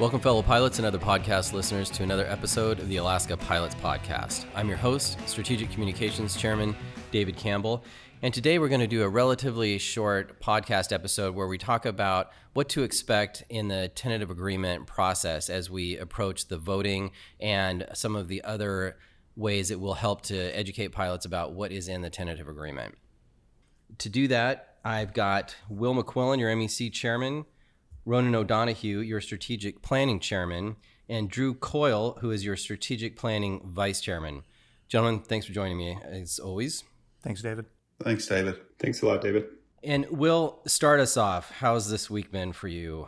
Welcome, fellow pilots and other podcast listeners, to another episode of the Alaska Pilots Podcast. I'm your host, Strategic Communications Chairman David Campbell, and today we're going to do a relatively short podcast episode where we talk about what to expect in the tentative agreement process as we approach the voting and some of the other ways it will help to educate pilots about what is in the tentative agreement. To do that, I've got Will McQuillen, your MEC chairman, Ronan O'Donoghue, your strategic planning chairman, and Drew Coyle, who is your strategic planning vice chairman. Gentlemen, thanks for joining me as always. Thanks, David. Thanks, David. Thanks a lot, David. And Will, start us off. How's this week been for you?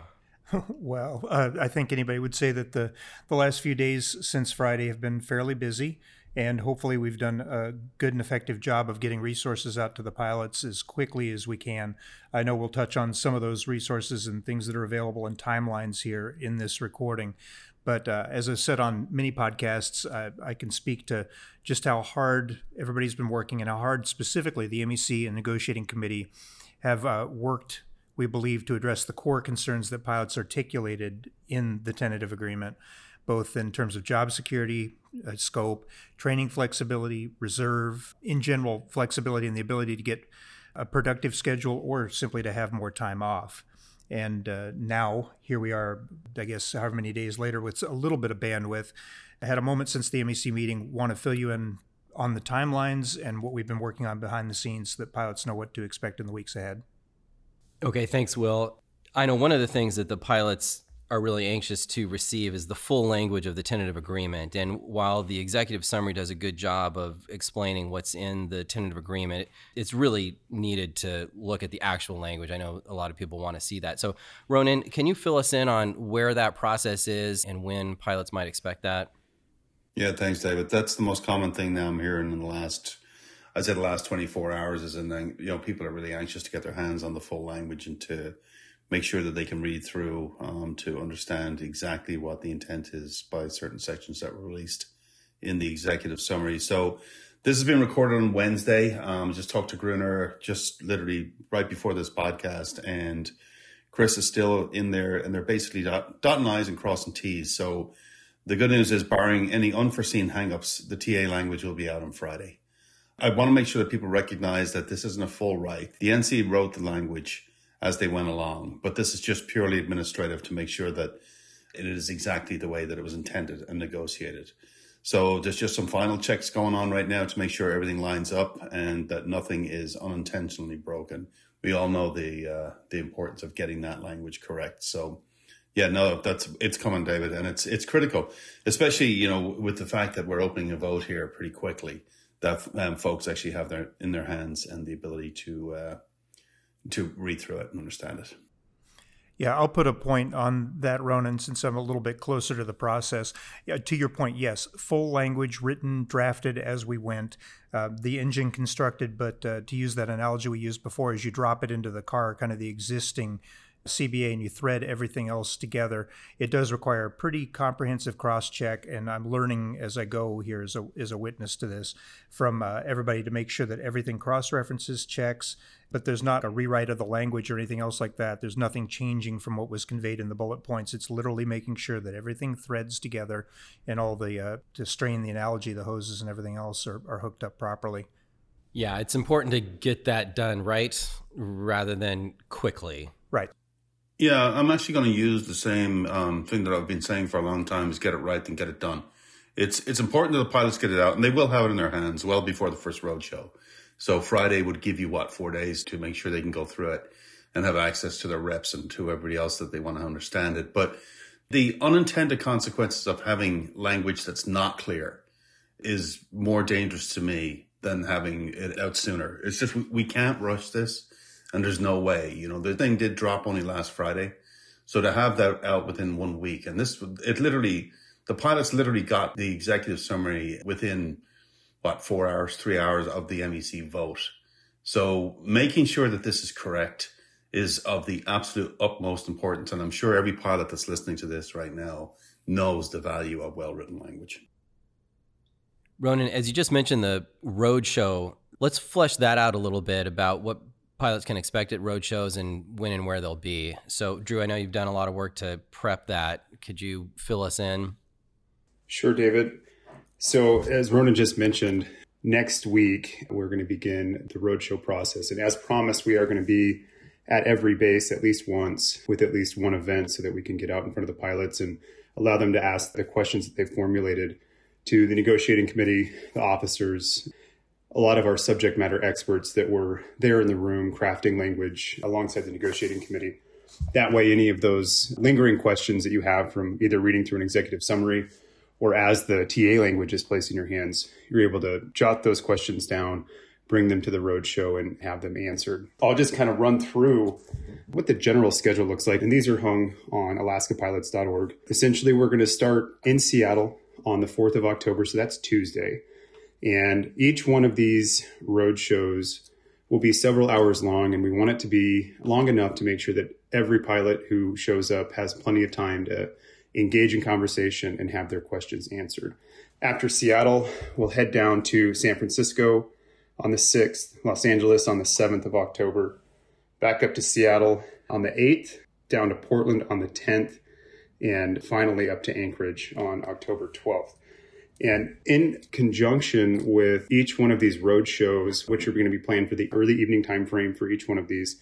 well, uh, I think anybody would say that the, the last few days since Friday have been fairly busy and hopefully we've done a good and effective job of getting resources out to the pilots as quickly as we can. I know we'll touch on some of those resources and things that are available and timelines here in this recording. But uh, as I said on many podcasts, uh, I can speak to just how hard everybody's been working and how hard specifically the MEC and negotiating committee have uh, worked, we believe, to address the core concerns that pilots articulated in the tentative agreement both in terms of job security, uh, scope, training flexibility, reserve, in general, flexibility and the ability to get a productive schedule or simply to have more time off. And uh, now, here we are, I guess, however many days later, with a little bit of bandwidth. I had a moment since the MEC meeting, want to fill you in on the timelines and what we've been working on behind the scenes so that pilots know what to expect in the weeks ahead. Okay, thanks, Will. I know one of the things that the pilots are really anxious to receive is the full language of the tentative agreement. And while the executive summary does a good job of explaining what's in the tentative agreement, it's really needed to look at the actual language. I know a lot of people want to see that. So, Ronan, can you fill us in on where that process is and when pilots might expect that? Yeah, thanks, David. That's the most common thing now I'm hearing in the last, I'd say the last 24 hours is, and then, you know, people are really anxious to get their hands on the full language and to make sure that they can read through um, to understand exactly what the intent is by certain sections that were released in the executive summary. So this has been recorded on Wednesday. Um, just talked to Gruner just literally right before this podcast, and Chris is still in there, and they're basically dot, dotting I's and crossing T's. So the good news is, barring any unforeseen hangups, the TA language will be out on Friday. I want to make sure that people recognize that this isn't a full right. The NC wrote the language as they went along. But this is just purely administrative to make sure that it is exactly the way that it was intended and negotiated. So there's just some final checks going on right now to make sure everything lines up and that nothing is unintentionally broken. We all know the uh, the importance of getting that language correct. So yeah, no, that's it's coming, David, and it's it's critical, especially you know with the fact that we're opening a vote here pretty quickly. That um, folks actually have their in their hands and the ability to uh, to read through it and understand it. Yeah, I'll put a point on that, Ronan, since I'm a little bit closer to the process. Yeah, to your point, yes, full language written, drafted as we went, uh, the engine constructed, but uh, to use that analogy we used before, as you drop it into the car, kind of the existing CBA and you thread everything else together, it does require a pretty comprehensive cross check. And I'm learning as I go here as a, as a witness to this from uh, everybody to make sure that everything cross references, checks, but there's not a rewrite of the language or anything else like that. There's nothing changing from what was conveyed in the bullet points. It's literally making sure that everything threads together and all the, uh, to strain the analogy, the hoses and everything else are, are hooked up properly. Yeah, it's important to get that done right rather than quickly. Right. Yeah, I'm actually going to use the same um, thing that I've been saying for a long time: is get it right and get it done. It's it's important that the pilots get it out, and they will have it in their hands well before the first road show. So Friday would give you what four days to make sure they can go through it and have access to their reps and to everybody else that they want to understand it. But the unintended consequences of having language that's not clear is more dangerous to me than having it out sooner. It's just we, we can't rush this and there's no way. You know, the thing did drop only last Friday, so to have that out within one week, and this it literally the pilots literally got the executive summary within what four hours, three hours of the MEC vote. So making sure that this is correct is of the absolute utmost importance, and I'm sure every pilot that's listening to this right now knows the value of well written language. Ronan, as you just mentioned the road show, let's flesh that out a little bit about what pilots can expect at road shows and when and where they'll be. So, Drew, I know you've done a lot of work to prep that. Could you fill us in? Sure, David. So, as Ronan just mentioned, next week we're going to begin the roadshow process. And as promised, we are going to be at every base at least once with at least one event so that we can get out in front of the pilots and allow them to ask the questions that they've formulated to the negotiating committee, the officers, a lot of our subject matter experts that were there in the room crafting language alongside the negotiating committee. That way, any of those lingering questions that you have from either reading through an executive summary or as the TA language is placed in your hands, you're able to jot those questions down, bring them to the roadshow, and have them answered. I'll just kind of run through what the general schedule looks like. And these are hung on alaskapilots.org. Essentially, we're going to start in Seattle on the 4th of October. So that's Tuesday. And each one of these road shows will be several hours long, and we want it to be long enough to make sure that every pilot who shows up has plenty of time to engage in conversation and have their questions answered. After Seattle, we'll head down to San Francisco on the 6th, Los Angeles on the 7th of October, back up to Seattle on the 8th, down to Portland on the 10th, and finally up to Anchorage on October 12th. And in conjunction with each one of these road shows, which are going to be planned for the early evening time frame for each one of these,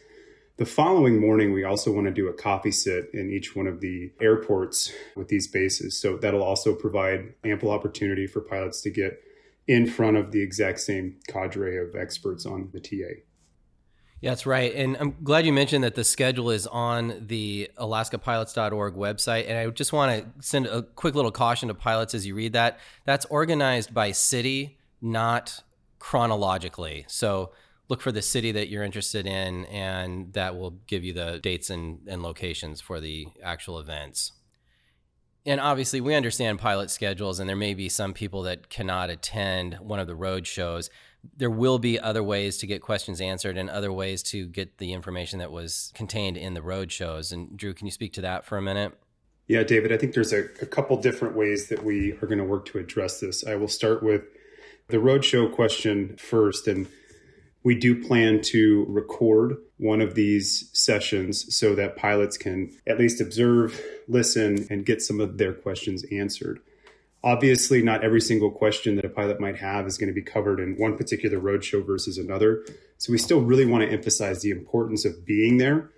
the following morning, we also want to do a coffee sit in each one of the airports with these bases. So that'll also provide ample opportunity for pilots to get in front of the exact same cadre of experts on the TA. Yeah, that's right. And I'm glad you mentioned that the schedule is on the alaskapilots.org website. And I just want to send a quick little caution to pilots as you read that. That's organized by city, not chronologically. So look for the city that you're interested in, and that will give you the dates and, and locations for the actual events. And obviously, we understand pilot schedules, and there may be some people that cannot attend one of the road shows there will be other ways to get questions answered and other ways to get the information that was contained in the road shows. And Drew, can you speak to that for a minute? Yeah, David, I think there's a, a couple different ways that we are going to work to address this. I will start with the roadshow question first. And we do plan to record one of these sessions so that pilots can at least observe, listen, and get some of their questions answered. Obviously, not every single question that a pilot might have is going to be covered in one particular roadshow versus another. So we still really want to emphasize the importance of being there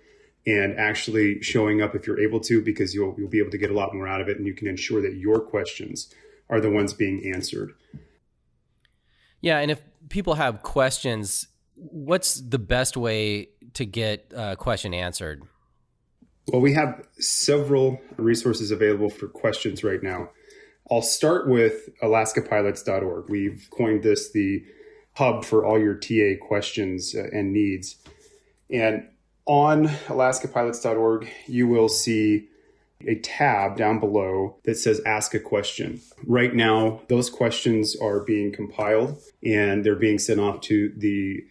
and actually showing up if you're able to, because you'll you'll be able to get a lot more out of it, and you can ensure that your questions are the ones being answered. Yeah, and if people have questions, what's the best way to get a question answered? Well, we have several resources available for questions right now. I'll start with alaskapilots.org. We've coined this the hub for all your TA questions uh, and needs. And on alaskapilots.org, you will see a tab down below that says ask a question. Right now, those questions are being compiled and they're being sent off to the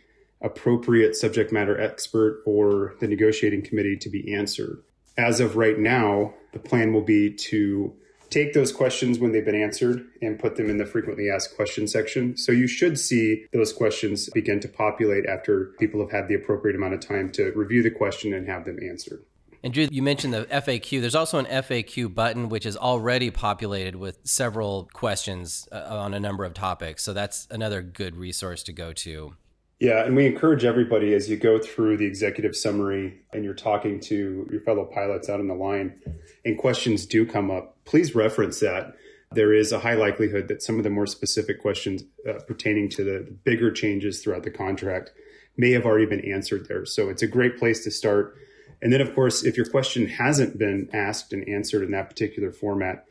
appropriate subject matter expert or the negotiating committee to be answered. As of right now, the plan will be to take those questions when they've been answered and put them in the frequently asked questions section. So you should see those questions begin to populate after people have had the appropriate amount of time to review the question and have them answered. And Drew, you mentioned the FAQ. There's also an FAQ button, which is already populated with several questions uh, on a number of topics. So that's another good resource to go to. Yeah, and we encourage everybody as you go through the executive summary and you're talking to your fellow pilots out on the line and questions do come up, please reference that. There is a high likelihood that some of the more specific questions uh, pertaining to the bigger changes throughout the contract may have already been answered there. So it's a great place to start. And then, of course, if your question hasn't been asked and answered in that particular format,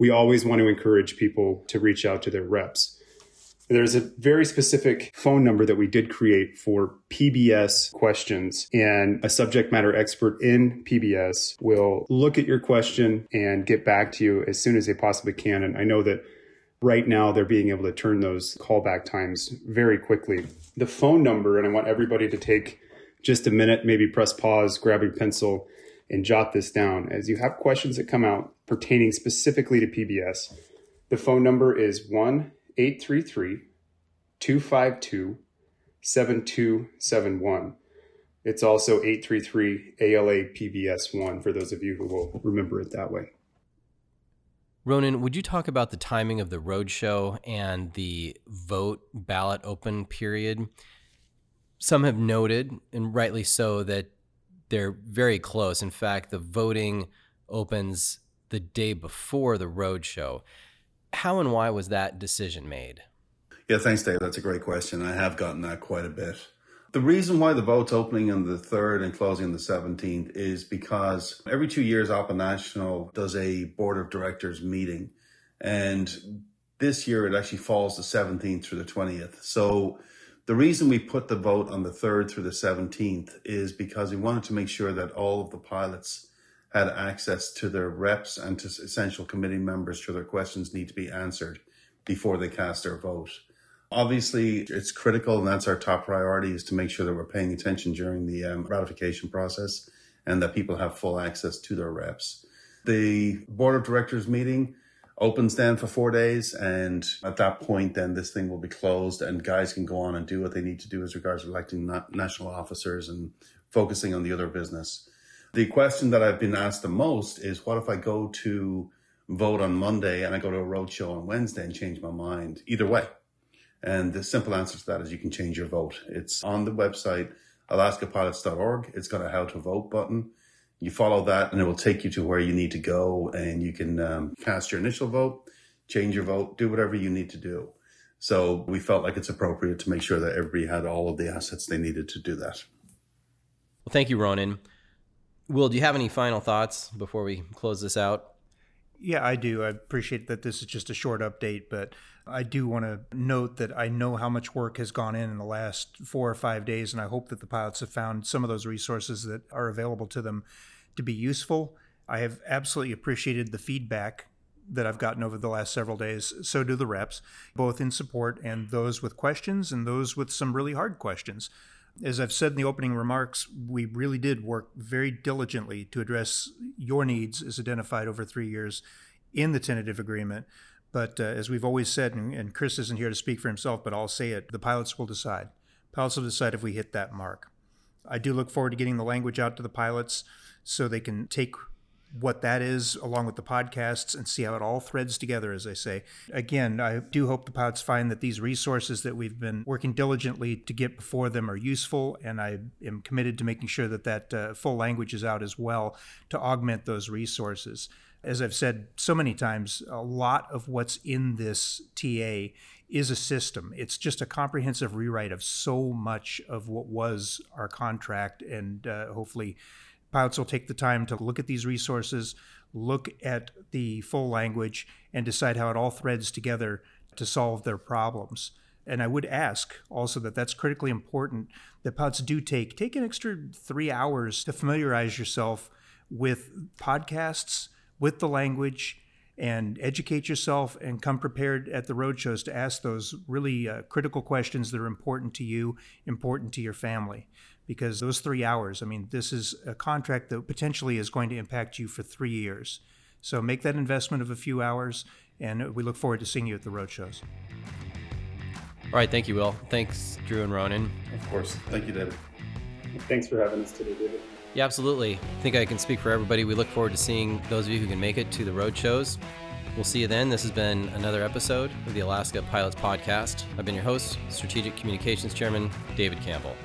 we always want to encourage people to reach out to their reps there's a very specific phone number that we did create for PBS questions, and a subject matter expert in PBS will look at your question and get back to you as soon as they possibly can. And I know that right now they're being able to turn those callback times very quickly. The phone number, and I want everybody to take just a minute, maybe press pause, grab your pencil, and jot this down. As you have questions that come out pertaining specifically to PBS, the phone number is 1 833 252 7271. It's also 833 ALA PBS1 for those of you who will remember it that way. Ronan, would you talk about the timing of the roadshow and the vote ballot open period? Some have noted, and rightly so, that they're very close. In fact, the voting opens the day before the roadshow. How and why was that decision made? Yeah, thanks, Dave. That's a great question. I have gotten that quite a bit. The reason why the vote's opening on the 3rd and closing on the 17th is because every two years, ALPA National does a board of directors meeting. And this year, it actually falls the 17th through the 20th. So the reason we put the vote on the 3rd through the 17th is because we wanted to make sure that all of the pilots had access to their reps and to essential committee members sure their questions need to be answered before they cast their vote. Obviously, it's critical, and that's our top priority is to make sure that we're paying attention during the um, ratification process and that people have full access to their reps. The board of directors meeting opens then for four days, and at that point, then this thing will be closed, and guys can go on and do what they need to do as regards to electing national officers and focusing on the other business. The question that I've been asked the most is, what if I go to vote on Monday and I go to a roadshow on Wednesday and change my mind? Either way, and the simple answer to that is you can change your vote. It's on the website, alaskapilots.org. It's got a how to vote button. You follow that and it will take you to where you need to go and you can um, cast your initial vote, change your vote, do whatever you need to do. So we felt like it's appropriate to make sure that everybody had all of the assets they needed to do that. Well, thank you, Ronan. Will, do you have any final thoughts before we close this out? Yeah, I do. I appreciate that this is just a short update, but I do want to note that I know how much work has gone in in the last four or five days, and I hope that the pilots have found some of those resources that are available to them to be useful. I have absolutely appreciated the feedback that I've gotten over the last several days. So do the reps, both in support and those with questions and those with some really hard questions. As I've said in the opening remarks, we really did work very diligently to address your needs as identified over three years in the tentative agreement. But uh, as we've always said, and, and Chris isn't here to speak for himself, but I'll say it the pilots will decide. Pilots will decide if we hit that mark. I do look forward to getting the language out to the pilots so they can take what that is along with the podcasts and see how it all threads together, as I say. Again, I do hope the pods find that these resources that we've been working diligently to get before them are useful, and I am committed to making sure that that uh, full language is out as well to augment those resources as I've said so many times, a lot of what's in this TA is a system. It's just a comprehensive rewrite of so much of what was our contract. And uh, hopefully, pilots will take the time to look at these resources, look at the full language, and decide how it all threads together to solve their problems. And I would ask also that that's critically important that pilots do take take an extra three hours to familiarize yourself with podcasts with the language and educate yourself and come prepared at the road shows to ask those really uh, critical questions that are important to you, important to your family. Because those three hours, I mean, this is a contract that potentially is going to impact you for three years. So make that investment of a few hours, and we look forward to seeing you at the road shows. All right, thank you, Will. Thanks, Drew and Ronan. Of course. Thank you, David. Thanks for having us today, David. Yeah, absolutely. I think I can speak for everybody. We look forward to seeing those of you who can make it to the road shows. We'll see you then. This has been another episode of the Alaska Pilots Podcast. I've been your host, Strategic Communications Chairman David Campbell.